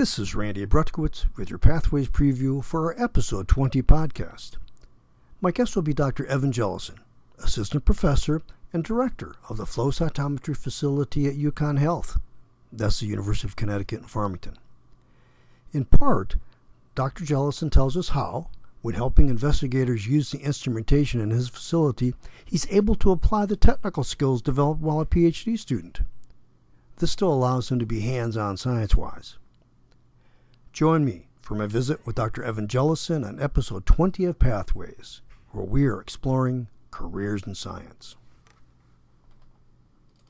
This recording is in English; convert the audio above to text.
This is Randy Brutkowitz with your Pathways preview for our episode 20 podcast. My guest will be Dr. Evan Jellison, Assistant Professor and Director of the Flow Cytometry Facility at UConn Health. That's the University of Connecticut in Farmington. In part, Dr. Jellison tells us how, when helping investigators use the instrumentation in his facility, he's able to apply the technical skills developed while a PhD student. This still allows him to be hands on science wise. Join me for my visit with Dr. Evan Jellison on episode 20 of Pathways, where we are exploring careers in science.